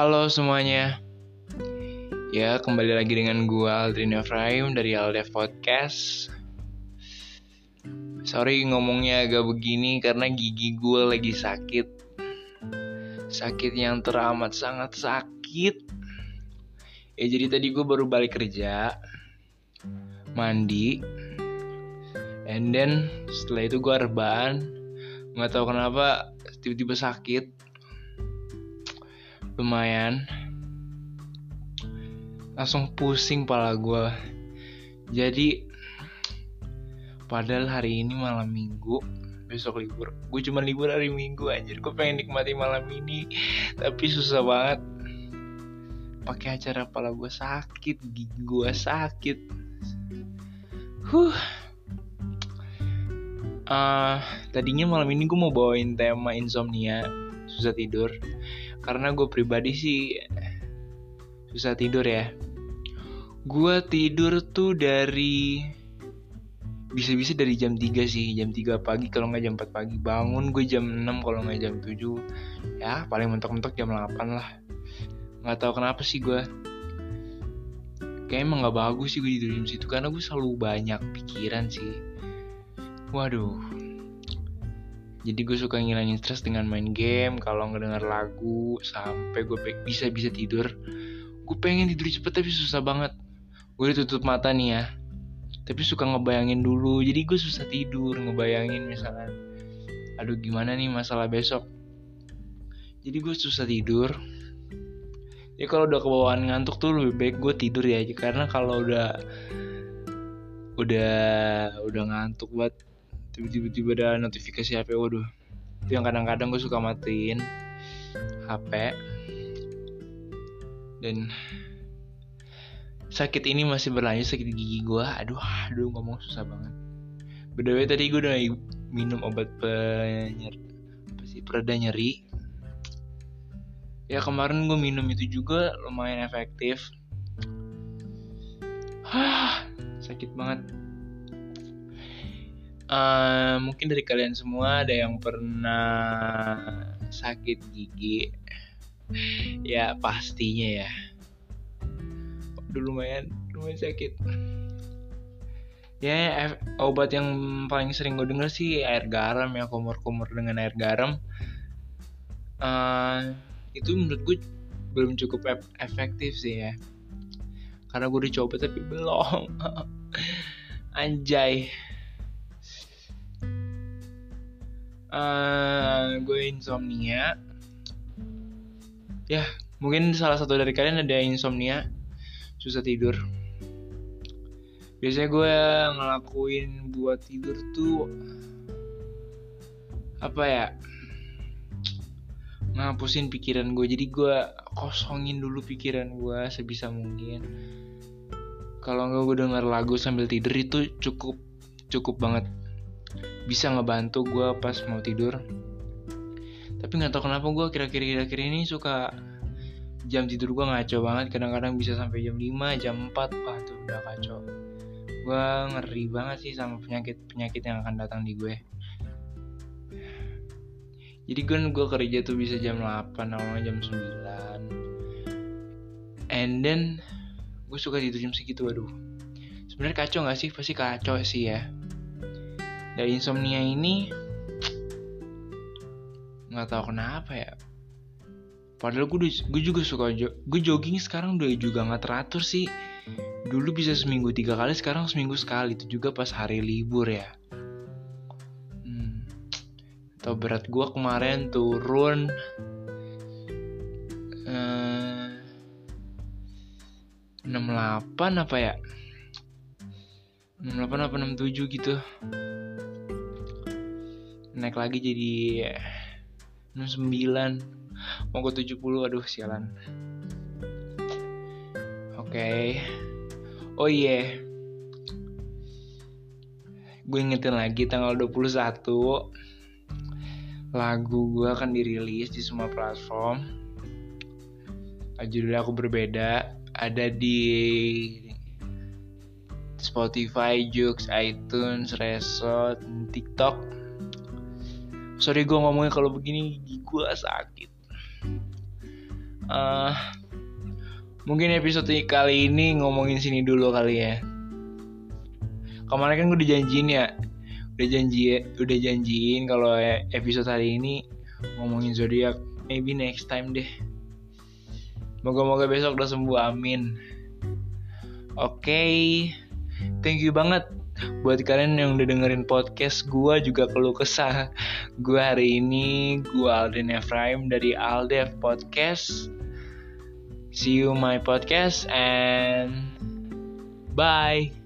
Halo semuanya. Ya kembali lagi dengan gue Aldrin Efraim dari Aldev Podcast. Sorry ngomongnya agak begini karena gigi gue lagi sakit. Sakit yang teramat sangat sakit. Ya jadi tadi gue baru balik kerja Mandi And then setelah itu gue rebahan. Gak tau kenapa tiba-tiba sakit lumayan. Langsung pusing pala gue jadi padahal hari ini malam minggu besok libur. Gue cuma libur hari minggu anjir. Gue pengen nikmati malam ini tapi susah banget. Pakai acara pala gue sakit gigi gue sakit. Huh uh, tadinya malam ini gue mau bawain tema insomnia susah tidur. Karena gue pribadi sih susah tidur ya. Gue tidur tuh dari bisa-bisa dari jam 3 sih jam 3 pagi kalau nggak jam 4 pagi. Bangun gue jam 6 kalau nggak jam 7 ya paling mentok-mentok jam 8 lah. Nggak tahu kenapa sih gue kayak emang nggak bagus sih gue tidur jam situ karena gue selalu banyak pikiran sih waduh. Jadi gue suka ngilangin stres dengan main game kalau ngedenger lagu sampai gue bisa bisa tidur gue pengen tidur cepet tapi susah banget. Gue tutup mata nih ya tapi suka ngebayangin dulu. Jadi gue susah tidur ngebayangin misalnya aduh gimana nih masalah besok? Jadi gue susah tidur. Ya kalau udah kebawaan ngantuk tuh lebih baik gue tidur ya karena kalau udah udah udah ngantuk banget tiba-tiba ada notifikasi HP waduh. Itu yang kadang-kadang gue suka matiin HP dan sakit ini masih berlanjut sakit gigi gue aduh aduh ngomong susah banget. Btw tadi gue udah minum obat penyer apa sih pereda nyeri. Ya kemarin gue minum itu juga lumayan efektif. Sakit banget uh, mungkin dari kalian semua ada yang pernah sakit gigi? Ya pastinya ya. Dulu lumayan lumayan sakit. Ya obat yang paling sering gue denger sih air garam ya kumur-kumur dengan air garam. Uh, itu menurut gue belum cukup efektif sih ya. Karena gue udah coba tapi belum. Anjay uh, gue insomnia. Ya mungkin salah satu dari kalian ada insomnia susah tidur. Biasanya gue ngelakuin buat tidur tuh apa ya ngapusin pikiran gue. Jadi gue kosongin dulu pikiran gue sebisa mungkin. Kalau nggak gue denger lagu sambil tidur itu cukup cukup banget bisa ngebantu gue pas mau tidur. Tapi nggak tahu kenapa gue kira-kira kira ini suka jam tidur gue ngaco banget. Kadang-kadang bisa sampai jam 5 jam 4 wah tuh udah kacau gue ngeri banget sih sama penyakit-penyakit yang akan datang di gue. Jadi gue gue kerja tuh bisa jam 8 awalnya jam 9 and then gue suka tidur jam segitu aduh. Sebenarnya kacau gak sih? Pasti kacau sih ya dari insomnia ini nggak tahu kenapa ya. Padahal gue gue juga suka jo gue jogging sekarang udah juga nggak teratur sih. Dulu bisa seminggu tiga kali sekarang seminggu sekali. Itu juga pas hari libur ya. Hmm. atau berat gue kemarin turun eh, enam delapan apa ya? Enam delapan apa enam tujuh gitu naik lagi jadi 69 mau ke 70 aduh sialan. Oke. Okay. oh iya. Yeah. gue ingetin lagi tanggal 21 lagu gue akan dirilis di semua platform. Judulnya aku berbeda. Ada di Spotify, Joox, iTunes, Resort, TikTok sorry gue ngomongnya kalau begini gigi gue sakit. Uh, mungkin episode kali ini ngomongin sini dulu kali ya. Kemarin kan gue udah janjiin ya udah janji udah janjiin kalau episode hari ini ngomongin zodiak. Maybe next time deh. Moga-moga besok udah sembuh amin. Oke okay. thank you banget buat kalian yang udah dengerin podcast gue juga keluh kesah. Gue hari ini gue Alden Efraim dari Aldev Podcast. See you my podcast and bye